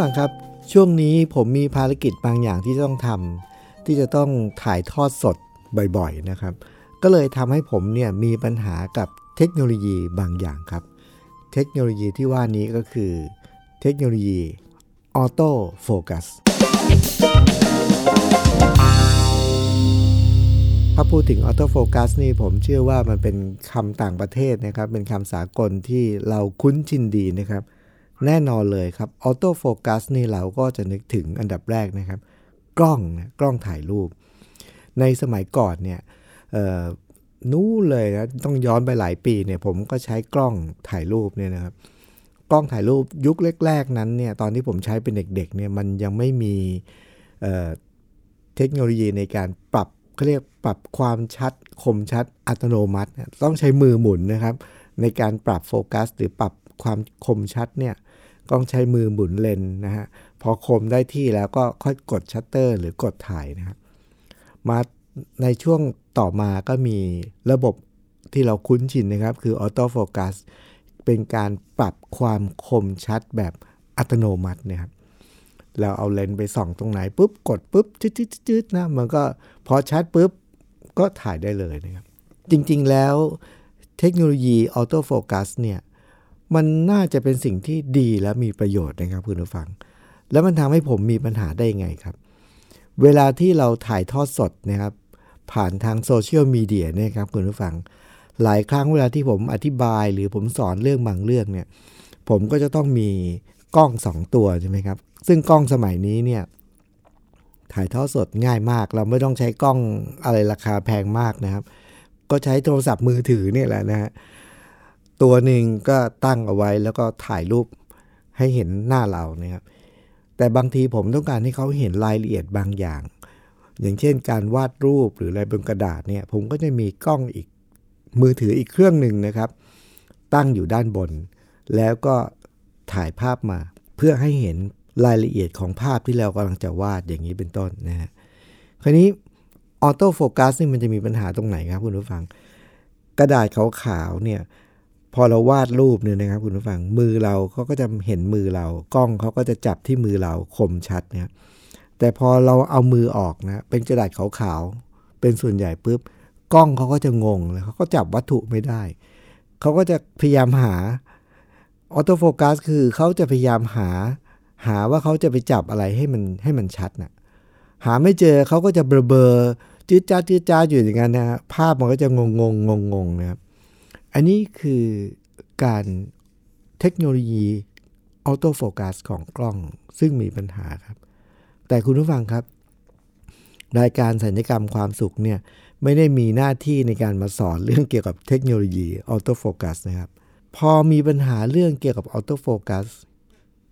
ฟังครับ ช่วงนี้ผมมีภารกิจบางอย่างที่ต้องทำที่จะต้องถ่ายทอดสดบ่อยๆนะครับ ก็เลยทำให้ผมเนี่ยมีปัญหากับเทคโนโลยีบางอย่างครับ เทคโนโลยีที่ว่านี้ก็คือ เทคโนโลยี auto focus ถ้าพูดถึง auto focus นี่ผมเชื่อว่ามันเป็นคำต่างประเทศนะครับ เป็นคำสากลที่เราคุ้นชินดีนะครับ แน่นอนเลยครับ auto focus นี่เราก็จะนึกถึงอันดับแรกนะครับ กล้องนะกล้องถ่ายรูป ในสมัยก่อนเนี่ยนู้นเลยนะต้องย้อนไปหลายปีเนี่ยผมก็ใช้กล้องถ่ายรูปเนี่ยนะครับ กล้องถ่ายรูปยุคแรกๆนั้นเนี่ยตอนที่ผมใช้เป็นเด็กๆเนี่ยมันยังไม่มีเทคโนโลยีในการปรับเขาเรียกปรับความชัดคมชัดอัตโนมัติ ต้องใช้มือหมุนนะครับ ในการปรับโฟกัส หรือปรับความคมชัดเนี่ย ต้องใช้มือหมุนเลนส์นะฮะพอคมได้ที่แล้วก็ค่อยกดชัตเตอร์หรือกดถ่ายนะครับมาในช่วงต่อมาก็มีระบบที่เราคุ้นชินนะครับ คือ auto focus เป็นการปรับความคมชัดแบบอัตโนมัตินะครับเราเอาเลนส์ไปส่องตรงไหนปุ๊บกดปุ๊บจืดๆๆนะมันก็พอชัดปุ๊บก็ถ่ายได้เลยนะครับ จริงๆแล้วเทคโนโลยี auto focus เนี่ย มันน่าจะเป็นสิ่งที่ดีและมีประโยชน์นะครับคุณผู้ฟัง แล้วมันทำให้ผมมีปัญหาได้ยังไงครับ เวลาที่เราถ่ายทอดสดนะครับ ผ่านทางโซเชียลมีเดียเนี่ยครับคุณผู้ฟัง หลายครั้งเวลาที่ผมอธิบายหรือผมสอนเรื่องบางเรื่องเนี่ย ผมก็จะต้องมีกล้องสองตัวใช่ไหมครับ ซึ่งกล้องสมัยนี้เนี่ยถ่ายทอดสดง่ายมาก เราไม่ต้องใช้กล้องอะไรราคาแพงมากนะครับ ก็ใช้โทรศัพท์มือถือเนี่ยแหละนะฮะ ตัวหนึ่งก็ตั้งเอาไว้แล้วก็ถ่ายรูปให้เห็นหน้าเรานะครับ แต่บางทีผมต้องการให้เขาเห็นรายละเอียดบางอย่าง อย่างเช่นการวาดรูปหรืออะไรบนกระดาษเนี่ย ผมก็จะมีกล้องอีกมือถืออีกเครื่องหนึ่งนะครับ ตั้งอยู่ด้านบน แล้วก็ถ่ายภาพมา เพื่อให้เห็นรายละเอียดของภาพที่เรากำลังจะวาดอย่างนี้เป็นต้นนะฮะคราวนี้ auto focus นี่มันจะมีปัญหาตรงไหนครับคุณผู้ฟัง กระดาษขาวๆเนี่ย พอเราวาดรูปเนี่ยนะครับคุณผู้ฟังมือเราเขาก็จะเห็นมือเรา กล้องเขาก็จะจับที่มือเราคมชัดเนะครับแต่พอเราเอามือออกนะเป็นกระดาษขาวๆเป็นส่วนใหญ่ปุ๊บกล้องเขาก็จะงงเลยเขาก็จับวัตถุไม่ได้เขาก็จะพยายามหา auto focus คือเขาจะพยายามหา หาว่าเขาจะไปจับอะไรให้มันให้มันชัดนะ่ะหาไม่เจอเขาก็จะเบลอเบลอจืดจ้าจืดจ้าอยู่อย่างนั้นนะภาพมันก็จะงงงงงงๆนะครับ อันนี้คือการเทคโนโลยี auto focus ของกล้องซึ่งมีปัญหาครับ แต่คุณผู้ฟังครับ รายการศัลยกรรมความสุขเนี่ยไม่ได้มีหน้าที่ในการมาสอนเรื่องเกี่ยวกับเทคโนโลยี auto focus นะครับ พอมีปัญหาเรื่องเกี่ยวกับ auto focus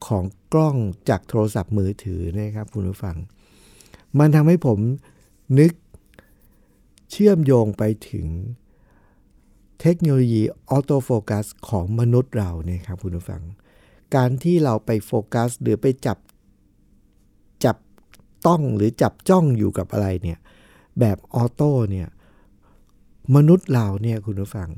ของกล้องจากโทรศัพท์มือถือนะครับคุณผู้ฟัง มันทำให้ผมนึกเชื่อมโยงไปถึง เทคโนโลยี auto focus ของมนุษย์เราเนี่ยครับคุณผู้ฟัง การที่เราไปโฟกัสหรือไปจับจับต้องหรือจับจ้องอยู่กับอะไรเนี่ยแบบ auto เนี่ยมนุษย์เราเนี่ยคุณผู้ฟัง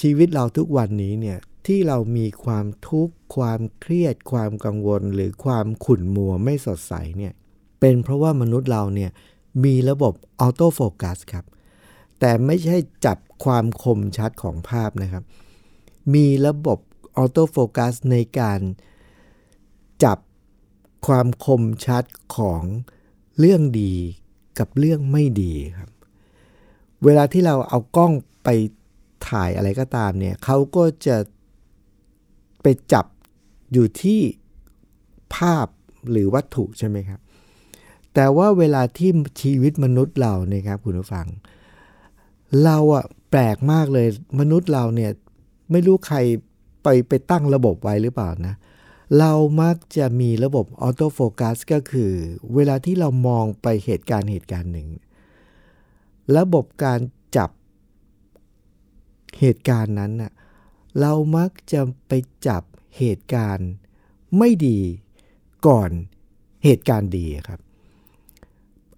ชีวิตเราทุกวันนี้เนี่ยที่เรามีความทุกข์ความเครียด ความกังวล หรือความขุ่นมัวไม่สดใสเนี่ยเป็นเพราะว่ามนุษย์เราเนี่ยมีระบบ auto focus ครับ แต่ไม่ใช่จับความคมชัดของภาพนะครับ มีระบบ auto focus ในการจับความคมชัดของเรื่องดีกับเรื่องไม่ดีครับ เวลาที่เราเอากล้องไปถ่ายอะไรก็ตามเนี่ยเขาก็จะไปจับอยู่ที่ภาพหรือวัตถุใช่ไหมครับ แต่ว่าเวลาที่ชีวิตมนุษย์เราเนี่ยครับคุณผู้ฟัง เราอะแปลกมากเลยมนุษย์เราเนี่ยไม่รู้ใครไปไปตั้งระบบไว้หรือเปล่านะ เรามักจะมีระบบออโต้โฟกัสก็คือ เวลาที่เรามองไปเหตุการณ์เหตุการณ์หนึ่ง ระบบการจับเหตุการณ์นั้นน่ะเรามักจะไปจับเหตุการณ์ไม่ดีก่อนเหตุการณ์ดีครับ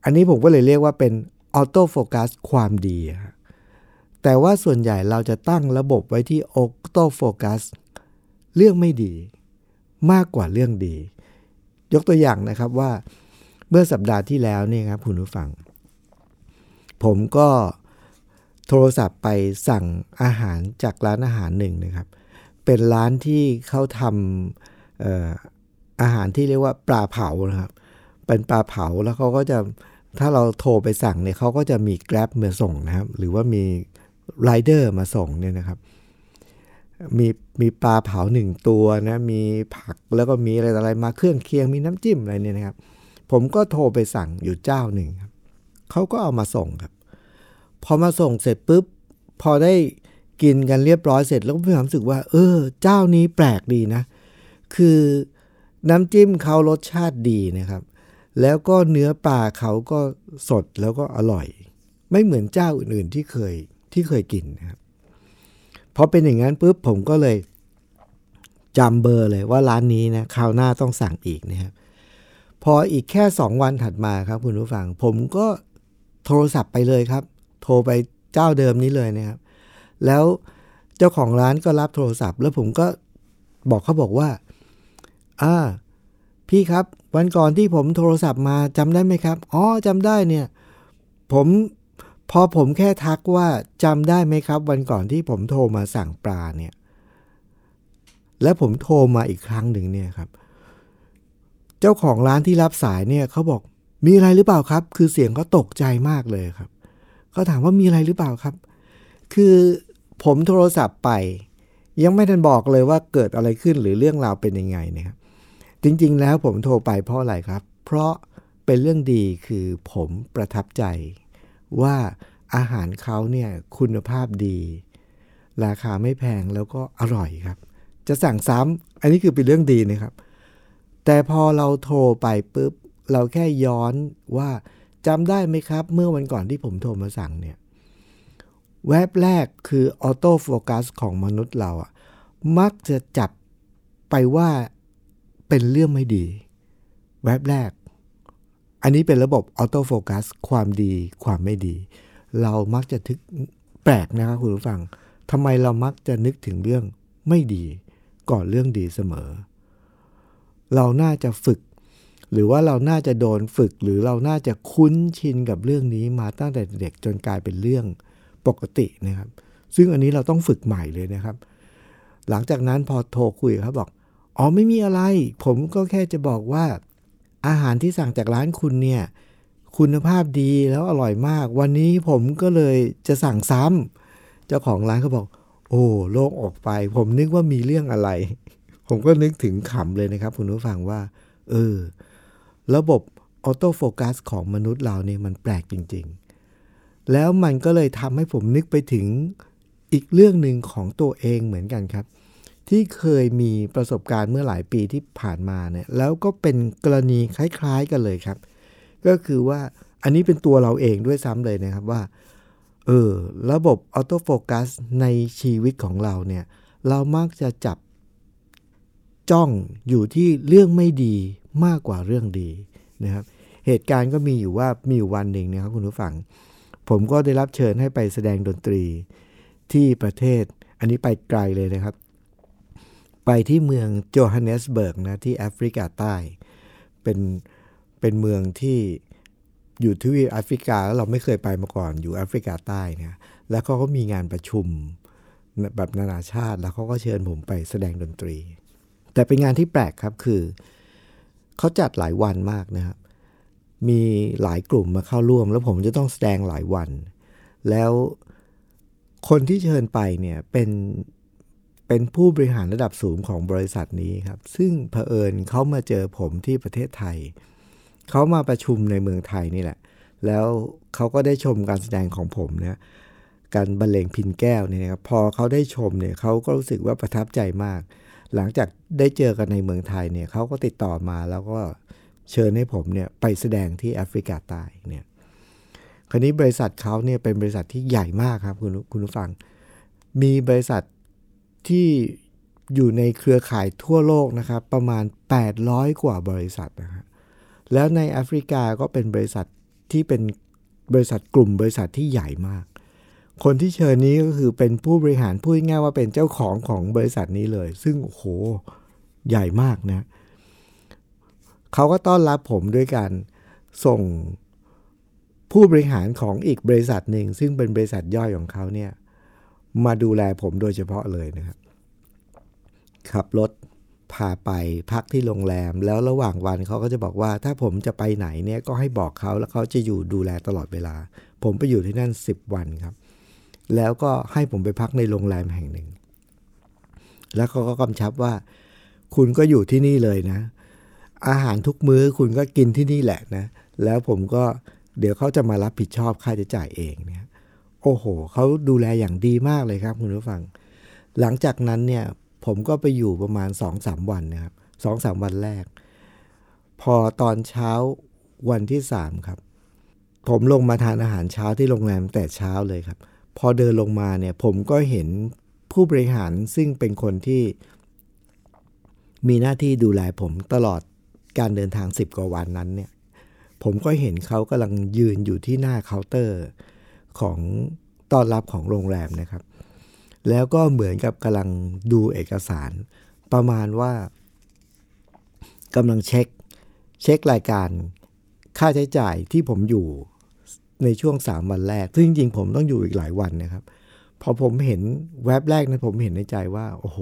อันนี้ผมก็เลยเรียกว่าเป็น auto focus ความดีครับ แต่ว่าส่วนใหญ่เราจะตั้งระบบไว้ที่ auto focus เรื่องไม่ดีมากกว่าเรื่องดี ยกตัวอย่างนะครับว่าเมื่อสัปดาห์ที่แล้วนี่ครับคุณผู้ฟัง ผมก็โทรศัพท์ไปสั่งอาหารจากร้านอาหารหนึ่งนะครับ เป็นร้านที่เขาทำอาหารที่เรียกว่าปลาเผานะครับ เป็นปลาเผาแล้วเขาก็จะถ้าเราโทรไปสั่งเนี่ยเขาก็จะมี Grab มาส่งนะครับ หรือว่ามี ไรเดอร์มาส่งเนี่ยนะครับ มีมีปลาเผาหนึ่งตัวนะมีผักแล้วก็มีอะไรอะไรมาเครื่องเคียงมีน้ำจิ้มอะไรเนี่ยนะครับ ผมก็โทรไปสั่งอยู่เจ้าหนึ่งครับเขาก็เอามาส่งครับ พอมาส่งเสร็จปุ๊บพอได้กินกันเรียบร้อยเสร็จแล้วก็มีความรู้สึกว่า เออ เจ้านี้แปลกดีนะ คือน้ำจิ้มเขารสชาติดีนะครับ แล้วก็เนื้อปลาเขาก็สดแล้วก็อร่อย ไม่เหมือนเจ้าอื่นๆที่เคย ที่เคยกินนะครับพอเป็นอย่างนั้นปุ๊บผมก็เลยจำเบอร์เลยว่าร้านนี้นะคราวหน้าต้องสั่งอีกนะครับ พออีกแค่ 2 วันถัดมาครับคุณผู้ฟัง ผมก็โทรศัพท์ไปเลยครับ โทรไปเจ้าเดิมนี้เลยนะครับ แล้วเจ้าของร้านก็รับโทรศัพท์ แล้วผมก็บอกเขาบอกว่าอ่าพี่ครับ วันก่อนที่ผมโทรศัพท์มาจำได้ไหมครับ อ๋อจำได้เนี่ย ผม พอผมแค่ทักว่าจำได้ไหมครับ วันก่อนที่ผมโทรมาสั่งปลาเนี่ย และผมโทรมาอีกครั้งหนึ่งเนี่ยครับ เจ้าของร้านที่รับสายเนี่ยเขาบอกมีอะไรหรือเปล่าครับ คือเสียงเขาตกใจมากเลยครับเขาถามว่ามีอะไรหรือเปล่าครับ คือผมโทรศัพท์ไป ยังไม่ทันบอกเลยว่าเกิดอะไรขึ้นหรือเรื่องราวเป็นยังไงเนะครับจริงๆ แล้วผมโทรไปเพราะอะไรครับ เพราะเป็นเรื่องดีคือผมประทับใจ ว่าอาหารเขาเนี่ยคุณภาพดี ราคาไม่แพงแล้วก็อร่อยครับ จะสั่งซ้ำอันนี้คือเป็นเรื่องดีนะครับ แต่พอเราโทรไปปุ๊บ เราแค่ย้อนว่าจำได้ไหมครับ เมื่อวันก่อนที่ผมโทรมาสั่งเนี่ยแวบแรกคือ auto focus ของมนุษย์เราอะมักจะจับไปว่าเป็นเรื่องไม่ดี แวบแรก อันนี้เป็นระบบ auto focus ความดีความไม่ดี เรามักจะทึกแปลกนะครับคุณผู้ฟังทำไมเรามักจะนึกถึงเรื่องไม่ดี ก่อนเรื่องดีเสมอ เราน่าจะฝึก หรือว่าเราน่าจะโดนฝึก หรือเราน่าจะคุ้นชินกับเรื่องนี้มาตั้งแต่เด็กจนกลายเป็นเรื่องปกตินะครับ ซึ่งอันนี้เราต้องฝึกใหม่เลยนะครับ หลังจากนั้นพอโทรคุยเขาบอก อ๋อไม่มีอะไร ผมก็แค่จะบอกว่า อาหารที่สั่งจากร้านคุณเนี่ย คุณภาพดีแล้วอร่อยมาก วันนี้ผมก็เลยจะสั่งซ้ำเจ้าของร้านเขาบอก โอ้โล่งออกไป ผมนึกว่ามีเรื่องอะไร ผมก็นึกถึงขำเลยนะครับ คุณผู้ฟังว่า เออ ระบบออโต้โฟกัสของมนุษย์เราเนี่ยมันแปลกจริง ๆ แล้วมันก็เลยทำให้ผมนึกไปถึงอีกเรื่องหนึ่งของตัวเองเหมือนกันครับ ที่เคยมีประสบการณ์เมื่อหลายปีที่ผ่านมาเนี่ยแล้วก็เป็นกรณีคล้าย ๆกันเลยครับ ก็คือว่าอันนี้เป็นตัวเราเองด้วยซ้ำเลยนะครับว่าเออระบบ auto focus ในชีวิตของเราเนี่ยเรามักจะจับจ้องอยู่ที่เรื่องไม่ดีมากกว่าเรื่องดีนะครับเหตุการณ์ก็มีอยู่ว่ามีอยู่วันหนึ่งนะครับคุณผู้ฟัง ผมก็ได้รับเชิญให้ไปแสดงดนตรีที่ประเทศ อันนี้ไปไกลเลยนะครับ ไปที่เมืองโจฮันเนสเบิร์กนะที่แอฟริกาใต้ เป็นเป็นเมืองที่อยู่ทวีปแอฟริกาแล้วเราไม่เคยไปมาก่อนอยู่แอฟริกาใต้เนี่ยแล้วเขาก็มีงานประชุมแบบนานาชาติ แล้วเขาก็เชิญผมไปแสดงดนตรี แต่เป็นงานที่แปลกครับคือเขาจัดหลายวันมากนะครับ มีหลายกลุ่มมาเข้าร่วม แล้วผมจะต้องแสดงหลายวัน แล้วคนที่เชิญไปเนี่ยเป็น เป็นผู้บริหารระดับสูงของบริษัทนี้ครับ ซึ่งเผอิญเขามาเจอผมที่ประเทศไทย เขามาประชุมในเมืองไทยนี่แหละ แล้วเขาก็ได้ชมการแสดงของผมนะการบรรเลงพินแก้วเนี่ยนะครับพอเขาได้ชมเนี่ยเขาก็รู้สึกว่าประทับใจมาก หลังจากได้เจอกันในเมืองไทยเนี่ยเขาก็ติดต่อมาแล้วก็เชิญให้ผมเนี่ยไปแสดงที่แอฟริกาใต้เนี่ยคราวนี้บริษัทเขาเนี่ยเป็นบริษัทที่ใหญ่มากครับคุณคุณผู้ฟัง มีบริษัท ที่อยู่ในเครือข่ายทั่วโลกนะครับ ประมาณ 800 กว่าบริษัทนะฮะแล้วในแอฟริกาก็เป็นบริษัทที่เป็นบริษัทกลุ่มบริษัทที่ใหญ่มาก คนที่เชิญนี้ก็คือเป็นผู้บริหารพูดง่ายว่าเป็นเจ้าของของบริษัทนี้เลย ซึ่งโอ้โหใหญ่มากนะเขาก็ต้อนรับผมด้วยการส่งผู้บริหารของอีกบริษัทหนึ่ง ซึ่งเป็นบริษัทย่อยของเขาเนี่ย มาดูแลผมโดยเฉพาะเลยนะครับ ขับรถพาไปพักที่โรงแรม แล้วระหว่างวันเขาก็จะบอกว่า ถ้าผมจะไปไหนเนี่ยก็ให้บอกเขาแล้วเขาจะอยู่ดูแลตลอดเวลา ผมไปอยู่ที่นั่น 10 วันครับ แล้วก็ให้ผมไปพักในโรงแรมแห่งหนึ่ง แล้วเขาก็กำชับว่า คุณก็อยู่ที่นี่เลยนะ อาหารทุกมื้อคุณก็กินที่นี่แหละนะ แล้วผมก็เดี๋ยวเขาจะมารับผิดชอบค่าใช้จ่ายเองเนี่ย โอ้โหเขาดูแลอย่างดีมากเลยครับคุณผู้ฟัง หลังจากนั้นเนี่ยผมก็ไปอยู่ประมาณ2อสวันนะครับสองสามวันแรก พอตอนเช้าวันที่สามครับ ผมลงมาทานอาหารเช้าที่โรงแรมแต่เช้าเลยครับ พอเดินลงมาเนี่ย ผมก็เห็นผู้บริหารซึ่งเป็นคนที่ มีหน้าที่ดูแลผมตลอดการเดินทาง10กว่าวันนั้นเนี่ย ผมก็เห็นเขากำลังยืนอยู่ที่หน้าเคาน์เตอร์ ของต้อนรับของโรงแรมนะครับ แล้วก็เหมือนกับกำลังดูเอกสารประมาณว่ากำลังเช็ค เช็ครายการค่าใช้จ่ายที่ผมอยู่ในช่วง 3 วันแรก ซึ่งจริงๆผมต้องอยู่อีกหลายวันนะครับ พอผมเห็นแว็บแรกนะผมเห็นในใจว่า โอ้โห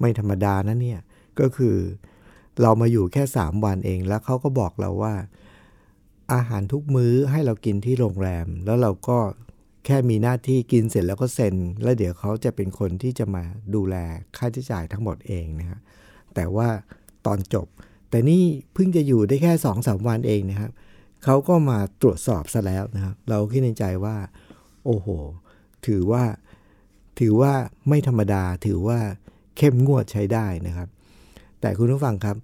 ไม่ธรรมดานะเนี่ย ก็คือเรามาอยู่แค่ 3 วันเองแล้วเขาก็บอกเราว่า อาหารทุกมื้อให้เรากินที่โรงแรม แล้วเราก็แค่มีหน้าที่กินเสร็จแล้วก็เซ็น แล้วเดี๋ยวเขาจะเป็นคนที่จะมาดูแลค่าใช้จ่ายทั้งหมดเองนะฮะแต่ว่าตอนจบ แต่นี่เพิ่งจะอยู่ได้แค่2อสวันเองนะครับเขาก็มาตรวจสอบซะแล้วนะครับเราคิดในใจว่า โอ้โห ถือว่าถือว่าไม่ธรรมดาถือว่าเข้มงวดใช้ได้นะครับ แต่คุณผู้ฟังครับ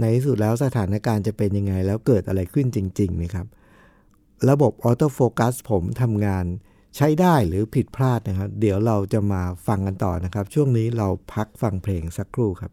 ในที่สุดแล้วสถานการณ์จะเป็นยังไง แล้วเกิดอะไรขึ้นจริงๆนะครับ ระบบออโต้โฟกัสผมทำงานใช้ได้หรือผิดพลาดนะครับ เดี๋ยวเราจะมาฟังกันต่อนะครับ ช่วงนี้เราพักฟังเพลงสักครู่ครับ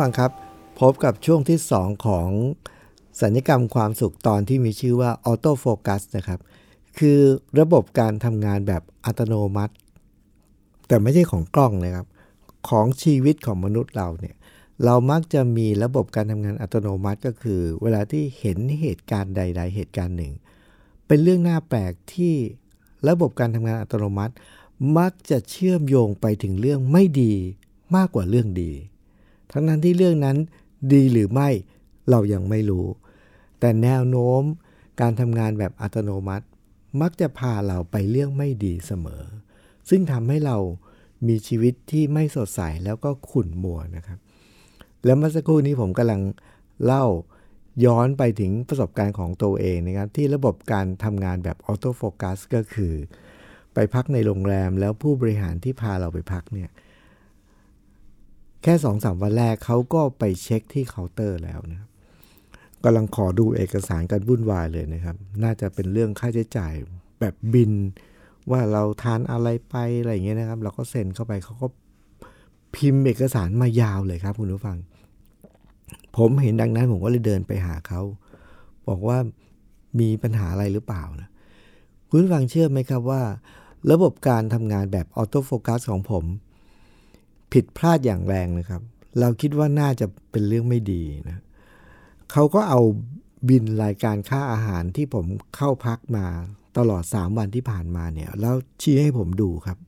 ฟังครับ พบกับช่วงที่ 2 ของศัลยกรรมความสุขตอนที่มีชื่อว่า auto focus นะครับ คือระบบการทำงานแบบอัตโนมัติ แต่ไม่ใช่ของกล้องนะครับ ของชีวิตของมนุษย์เราเนี่ย เรามักจะมีระบบการทำงานอัตโนมัติก็คือ เวลาที่เห็นเหตุการณ์ใด ๆ เหตุการณ์หนึ่ง เป็นเรื่องน่าแปลกที่ระบบการทำงานอัตโนมัติ มักจะเชื่อมโยงไปถึงเรื่องไม่ดีมากกว่าเรื่องดี ทั้งนั้นที่เรื่องนั้นดีหรือไม่เรายังไม่รู้ แต่แนวโน้มการทำงานแบบอัตโนมัติ มักจะพาเราไปเรื่องไม่ดีเสมอ ซึ่งทำให้เรามีชีวิตที่ไม่สดใสแล้วก็ขุ่นมัวนะครับ แล้วเมื่อสักครู่นี้ผมกำลังเล่าย้อนไปถึงประสบการณ์ของตัวเองนะครับ ที่ระบบการทำงานแบบ auto focus ก็คือ ไปพักในโรงแรมแล้วผู้บริหารที่พาเราไปพักเนี่ย แค่สองสามวันแรกเขาก็ไปเช็คที่เคาน์เตอร์แล้วนะครับกำลังขอดูเอกสารกันวุ่นวายเลยนะครับ น่าจะเป็นเรื่องค่าใช้จ่ายแบบบิน ว่าเราทานอะไรไปอะไรอย่างเงี้ยนะครับ เราก็เซ็นเข้าไปเขาก็พิมพ์เอกสารมายาวเลยครับ คุณผู้ฟัง ผมเห็นดังนั้นผมก็เลยเดินไปหาเขาบอกว่ามีปัญหาอะไรหรือเปล่านะคุณผู้ฟังเชื่อไหมครับว่า ระบบการทำงานแบบ auto focus ของผม ผิดพลาดอย่างแรงนะครับ เราคิดว่าน่าจะเป็นเรื่องไม่ดีนะเขาก็เอาบิลรายการค่าอาหารที่ผมเข้าพักมาตลอด 3 วันที่ผ่านมาเนี่ย แล้วชี้ให้ผมดูครับ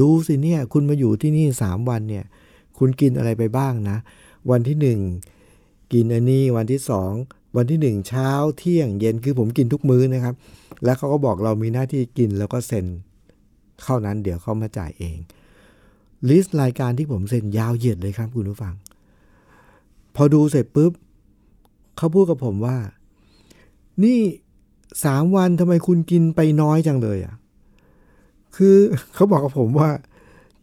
ดูสิเนี่ย คุณมาอยู่ที่นี่ 3 วันเนี่ย คุณกินอะไรไปบ้างนะ วันที่ 1 กินอันนี้วันที่ 2 วันที่ 1 เช้าเที่ยงเย็นคือผมกินทุกมื้อนะครับ แล้วเขาก็บอกเรามีหน้าที่กินแล้วก็เซ็นเข้านั้นเดี๋ยวเขามาจ่ายเอง ลิสต์รายการที่ผมเซ็นยาวเหยียดเลยครับคุณผู้ฟัง พอดูเสร็จปุ๊บเขาพูดกับผมว่า นี่สามวันทำไมคุณกินไปน้อยจังเลยอะ คือเขาบอกกับผมว่า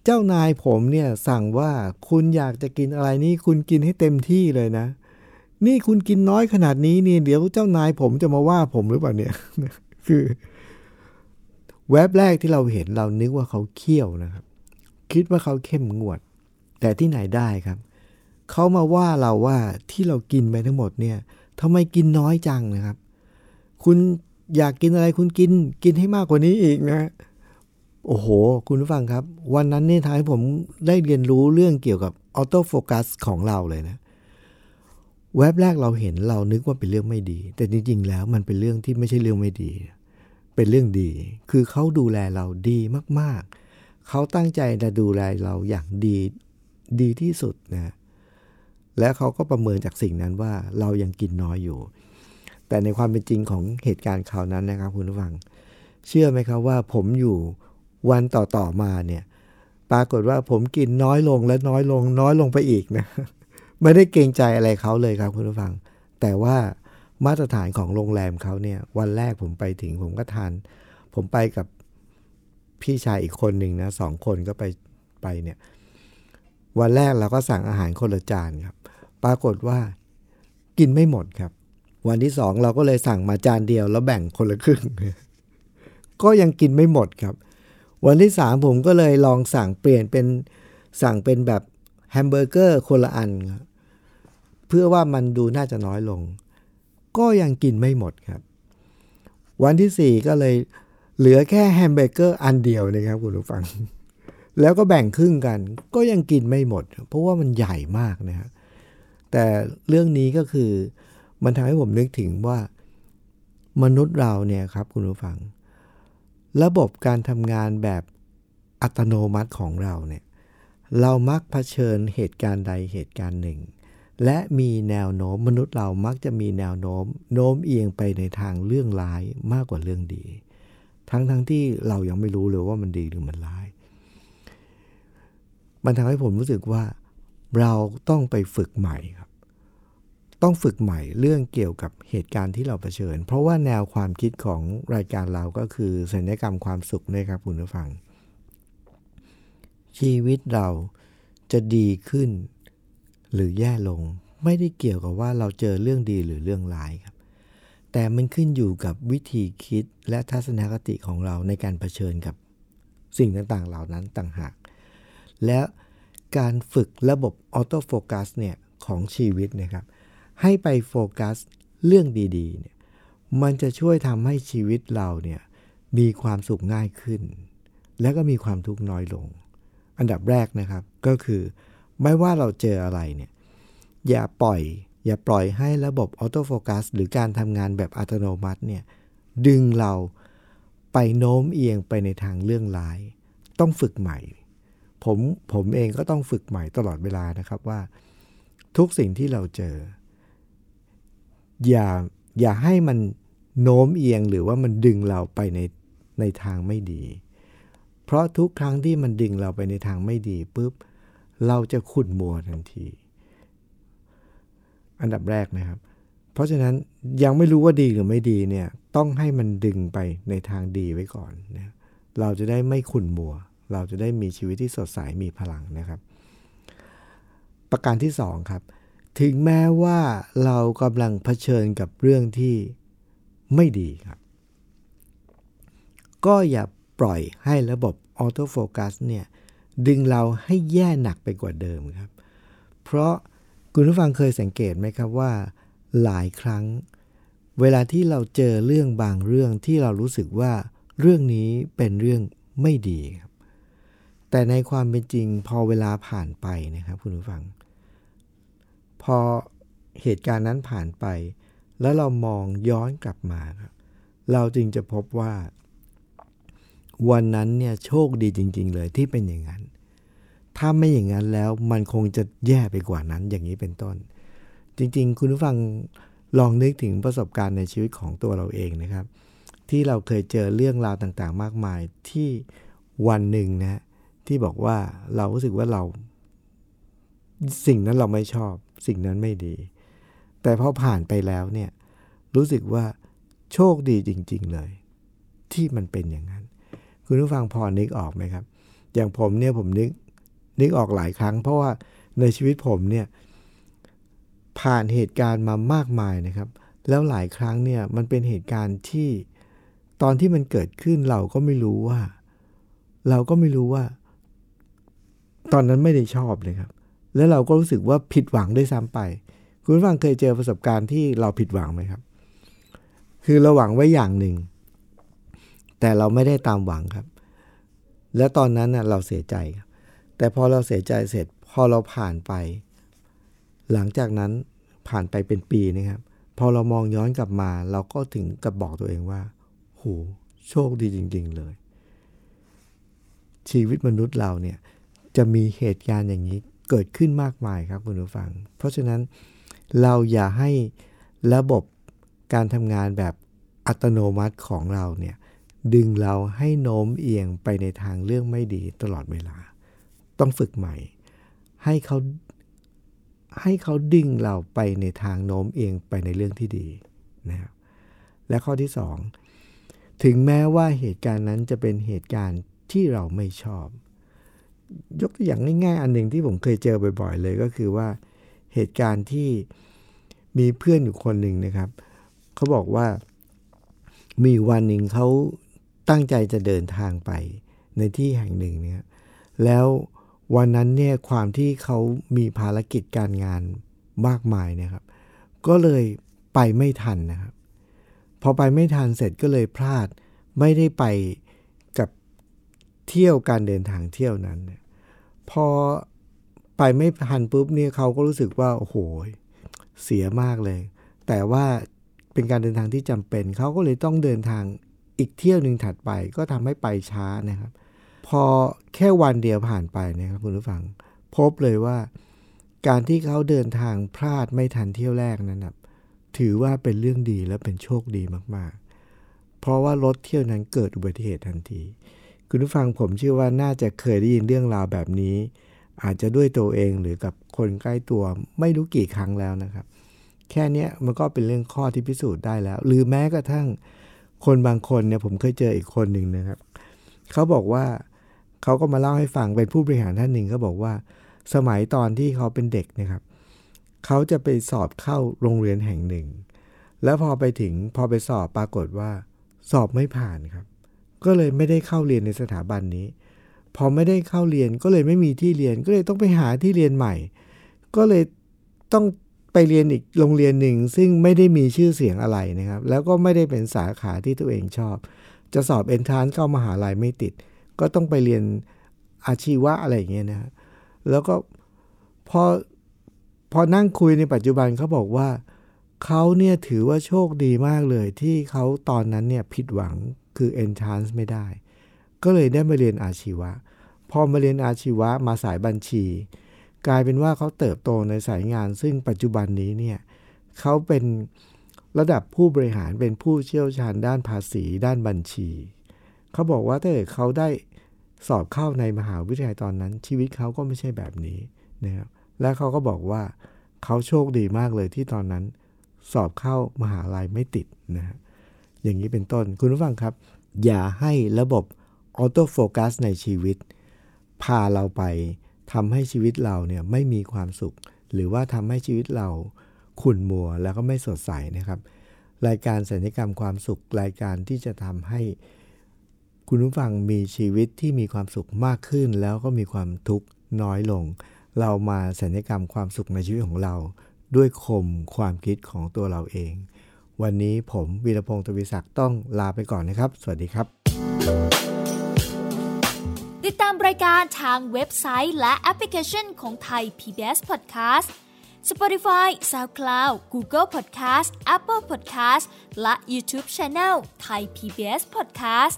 เจ้านายผมเนี่ยสั่งว่าคุณอยากจะกินอะไรนี่คุณกินให้เต็มที่เลยนะ นี่คุณกินน้อยขนาดนี้นี่เดี๋ยวเจ้านายผมจะมาว่าผมหรือเปล่าเนี่ย คือ แวบแรกที่เราเห็นเรานึกว่าเขาเคี่ยวนะครับ คิดว่าเขาเข้มงวด แต่ที่ไหนได้ครับ เขามาว่าเราว่าที่เรากินไปทั้งหมดเนี่ยทำไมกินน้อยจังนะครับ คุณอยากกินอะไรคุณกิน กินให้มากกว่านี้อีกนะ โอ้โห คุณผู้ฟังครับ วันนั้นเนี่ยทำให้ผมได้เรียนรู้เรื่องเกี่ยวกับ auto focus ของเราเลยนะแวบแรกเราเห็นเรานึกว่าเป็นเรื่องไม่ดี แต่จริง ๆ แล้วมันเป็นเรื่องที่ไม่ใช่เรื่องไม่ดี เป็นเรื่องดี คือเขาดูแลเราดีมากๆ เขาตั้งใจจะดูแลเราอย่างดีดีที่สุดนะและเขาก็ประเมินจากสิ่งนั้นว่าเรายังกินน้อยอยู่ แต่ในความเป็นจริงของเหตุการณ์คราวนั้นนะครับคุณผู้ฟัง เชื่อไหมครับว่าผมอยู่วันต่อๆมาเนี่ยปรากฏว่าผมกินน้อยลงและน้อยลงน้อยลงไปอีกนะไม่ได้เกรงใจอะไรเขาเลยครับคุณผู้ฟัง แต่ว่ามาตรฐานของโรงแรมเขาเนี่ยวันแรกผมไปถึงผมก็ทาน ผมไปกับ พี่ชายอีกคนหนึ่งนะสองคนก็ไปไปเนี่ย วันแรกเราก็สั่งอาหารคนละจานครับ ปรากฏว่ากินไม่หมดครับ วันที่สองเราก็เลยสั่งมาจานเดียวแล้วแบ่งคนละครึ่ง ก็ยังกินไม่หมดครับ วันที่สามผมก็เลยลองสั่งเปลี่ยนเป็นสั่งเป็นแบบแฮมเบอร์เกอร์คนละอันครับเผื่อว่ามันดูน่าจะน้อยลง ก็ยังกินไม่หมดครับ วันที่สี่ก็เลย เหลือแค่แฮมเบอร์เกอร์อันเดียวนะครับคุณผู้ฟัง แล้วก็แบ่งครึ่งกัน ก็ยังกินไม่หมด เพราะว่ามันใหญ่มากนะครับแต่เรื่องนี้ก็คือมันทำให้ผมนึกถึงว่ามนุษย์เราเนี่ยครับคุณผู้ฟัง ระบบการทำงานแบบอัตโนมัติของเราเนี่ยเรามักเผชิญเหตุการณ์ใดเหตุการณ์หนึ่ง และมีแนวโน้มมนุษย์เรามักจะมีแนวโน้ม โน้มเอียงไปในทางเรื่องร้ายมากกว่าเรื่องดี ทั้งทั้งที่เรายังไม่รู้เลยว่ามันดีหรือมันร้าย มันทำให้ผมรู้สึกว่าเราต้องไปฝึกใหม่ครับ ต้องฝึกใหม่เรื่องเกี่ยวกับเหตุการณ์ที่เราเผชิญ เพราะว่าแนวความคิดของรายการเราก็คือสัญญกรรมความสุขนะครับคุณผู้ฟัง ชีวิตเราจะดีขึ้น หรือแย่ลง ไม่ได้เกี่ยวกับว่าเราเจอเรื่องดีหรือเรื่องร้ายครับ แต่มันขึ้นอยู่กับวิธีคิดและทัศนคติของเราในการเผชิญกับสิ่งต่างๆ เหล่านั้นต่างหาก และการฝึกระบบ auto focus เนี่ยของชีวิตนะครับ ให้ไปโฟกัสเรื่องดีๆเนี่ยมันจะช่วยทำให้ชีวิตเราเนี่ยมีความสุขง่ายขึ้น และก็มีความทุกข์น้อยลง อันดับแรกนะครับก็คือ ไม่ว่าเราเจออะไรเนี่ยอย่าปล่อย อย่าปล่อยให้ระบบ auto focus หรือการทำงานแบบอัตโนมัติเนี่ยดึงเราไปโน้มเอียงไปในทางเรื่องร้าย ต้องฝึกใหม่ ผมผมเองก็ต้องฝึกใหม่ตลอดเวลานะครับว่า ทุกสิ่งที่เราเจอ อย่าอย่าให้มันโน้มเอียงหรือว่ามันดึงเราไปในในทางไม่ดี เพราะทุกครั้งที่มันดึงเราไปในทางไม่ดีปุ๊บเราจะขุ่นมัวทันที อันดับแรกนะครับ เพราะฉะนั้นยังไม่รู้ว่าดีหรือไม่ดีเนี่ยต้องให้มันดึงไปในทางดีไว้ก่อนนะเราจะได้ไม่ขุ่นมัว เราจะได้มีชีวิตที่สดใสมีพลังนะครับ ประการที่2ครับ ถึงแม้ว่าเรากำลังเผชิญกับเรื่องที่ไม่ดีครับ ก็อย่าปล่อยให้ระบบ auto focus เนี่ยดึงเราให้แย่หนักไปกว่าเดิมครับ เพราะ คุณผู้ฟังเคยสังเกตไหมครับว่า หลายครั้ง เวลาที่เราเจอเรื่องบางเรื่องที่เรารู้สึกว่าเรื่องนี้เป็นเรื่องไม่ดีครับ แต่ในความเป็นจริงพอเวลาผ่านไปนะครับ คุณผู้ฟัง พอเหตุการณ์นั้นผ่านไป แล้วเรามองย้อนกลับมาครับเราจึงจะพบว่า วันนั้นเนี่ยโชคดีจริง ๆ เลยที่เป็นอย่างนั้น ถ้าไม่อย่างนั้นแล้วมันคงจะแย่ไปกว่านั้นอย่างนี้เป็นต้น จริงๆ คุณผู้ฟังลองนึกถึงประสบการณ์ในชีวิตของตัวเราเองนะครับ ที่เราเคยเจอเรื่องราวต่างๆ มากมายที่วันหนึ่งนะที่บอกว่าเรารู้สึกว่าเรา สิ่งนั้นเราไม่ชอบ สิ่งนั้นไม่ดี แต่พอผ่านไปแล้วเนี่ยรู้สึกว่าโชคดีจริง ๆเลย ที่มันเป็นอย่างนั้น คุณผู้ฟังพอนึกออกไหมครับ อย่างผมเนี่ยผมนึก นึกออกหลายครั้ง เพราะว่าในชีวิตผมเนี่ยผ่านเหตุการณ์มามากมายนะครับ แล้วหลายครั้งเนี่ยมันเป็นเหตุการณ์ที่ตอนที่มันเกิดขึ้นเราก็ไม่รู้ว่า เราก็ไม่รู้ว่า ตอนนั้นไม่ได้ชอบเลยครับ แล้วเราก็รู้สึกว่าผิดหวังด้วยซ้ำไป คุณฟังเคยเจอประสบการณ์ที่เราผิดหวังไหมครับ คือเราหวังไว้อย่างหนึ่ง แต่เราไม่ได้ตามหวังครับ แล้วตอนนั้นเราเสียใจครับ แต่พอเราเสียใจเสร็จพอเราผ่านไป หลังจากนั้นผ่านไปเป็นปีนะครับ พอเรามองย้อนกลับมา เราก็ถึงกับบอกตัวเองว่าโหโชคดีจริง ๆ เลย ชีวิตมนุษย์เราเนี่ยจะมีเหตุการณ์อย่างนี้เกิดขึ้นมากมายครับคุณผู้ฟัง เพราะฉะนั้นเราอย่าให้ระบบการทำงานแบบอัตโนมัติของเราเนี่ยดึงเราให้โน้มเอียงไปในทางเรื่องไม่ดีตลอดเวลา ต้องฝึกใหม่ ให้เขาให้เขาดึงเราไปในทางโน้มเอียงไปในเรื่องที่ดีนะครับและข้อที่ 2 ถึงแม้ว่าเหตุการณ์นั้นจะเป็นเหตุการณ์ที่เราไม่ชอบ ยกตัวอย่างง่ายๆ อันหนึ่งที่ผมเคยเจอบ่อย ๆ เลยก็คือว่าเหตุการณ์ที่มีเพื่อนอยู่คนหนึ่งนะครับ เขาบอกว่ามีวันหนึ่งเขาตั้งใจจะเดินทางไปในที่แห่งหนึ่งเนี่ยแล้ว วันนั้นเนี่ยความที่เขามีภารกิจการงานมากมายนะครับ ก็เลยไปไม่ทันนะครับ พอไปไม่ทันเสร็จก็เลยพลาดไม่ได้ไปกับเที่ยวการเดินทางเที่ยวนั้น พอไปไม่ทันปุ๊บเนี่ยเขาก็รู้สึกว่าโอ้โหเสียมากเลย แต่ว่าเป็นการเดินทางที่จำเป็น เขาก็เลยต้องเดินทางอีกเที่ยวหนึ่งถัดไป ก็ทำให้ไปช้านะครับ พอแค่วันเดียวผ่านไปนะครับคุณผู้ฟัง พบเลยว่า การที่เขาเดินทางพลาดไม่ทันเที่ยวแรกนั้นนะถือว่าเป็นเรื่องดีและเป็นโชคดีมากๆ เพราะว่ารถเที่ยวนั้นเกิดอุบัติเหตุทันที คุณผู้ฟังผมเชื่อว่าน่าจะเคยได้ยินเรื่องราวแบบนี้ อาจจะด้วยตัวเองหรือกับคนใกล้ตัวไม่รู้กี่ครั้งแล้วนะครับ แค่นี้มันก็เป็นเรื่องข้อที่พิสูจน์ได้แล้ว หรือแม้กระทั่งคนบางคนเนี่ยผมเคยเจออีกคนหนึ่งนะครับ เขาบอกว่า เขาก็มาเล่าให้ฟังเป็นผู้บริหารท่านหนึ่งเขาบอกว่า สมัยตอนที่เขาเป็นเด็กนะครับเขาจะไปสอบเข้าโรงเรียนแห่งหนึ่ง แล้วพอไปถึงพอไปสอบปรากฏว่า สอบไม่ผ่านครับ ก็เลยไม่ได้เข้าเรียนในสถาบันนี้ พอไม่ได้เข้าเรียนก็เลยไม่มีที่เรียนก็เลยต้องไปหาที่เรียนใหม่ ก็เลยต้องไปเรียนอีกโรงเรียนหนึ่งซึ่งไม่ได้มีชื่อเสียงอะไรนะครับ แล้วก็ไม่ได้เป็นสาขาที่ตัวเองชอบ จะสอบเอนทรานเข้ามหาลัยไม่ติด ก็ต้องไปเรียนอาชีวะอะไรอย่างเงี้ยนะ แล้วก็พอพอนั่งคุยในปัจจุบันเขาบอกว่าเขาเนี่ยถือว่าโชคดีมากเลยที่เขาตอนนั้นเนี่ยผิดหวังคือ entrance ไม่ได้ ก็เลยได้มาเรียนอาชีวะ พอมาเรียนอาชีวะมาสายบัญชี กลายเป็นว่าเขาเติบโตในสายงาน ซึ่งปัจจุบันนี้เนี่ยเขาเป็นระดับผู้บริหารเป็นผู้เชี่ยวชาญด้านภาษีด้านบัญชี เขาบอกว่าถ้าเกิดเขาได้ สอบเข้าในมหาวิทยาลัยตอนนั้น ชีวิตเขาก็ไม่ใช่แบบนี้นะครับและเขาก็บอกว่าเขาโชคดีมากเลยที่ตอนนั้น สอบเข้ามหาลัยไม่ติดนะฮะอย่างนี้เป็นต้นคุณผู้ฟังครับ อย่าให้ระบบ auto focus ในชีวิต พาเราไปทำให้ชีวิตเราเนี่ยไม่มีความสุข หรือว่าทำให้ชีวิตเราขุ่นมัวแล้วก็ไม่สดใสนะครับ รายการสัญญกรรมความสุขรายการที่จะทำให้ คุณผู้ฟังมีชีวิตที่มีความสุขมากขึ้น แล้วก็มีความทุกข์น้อยลง เรามาสัญญกรรมความสุขในชีวิตของเรา ด้วยคมความคิดของตัวเราเอง วันนี้ผมวีรพงศ์ตวิศักดิ์ต้องลาไปก่อนนะครับ สวัสดีครับ ติดตามรายการทางเว็บไซต์และแอปพลิเคชันของไทย PBS Podcast Spotify SoundCloud Google Podcast Apple Podcast และ YouTube Channel Thai PBS Podcast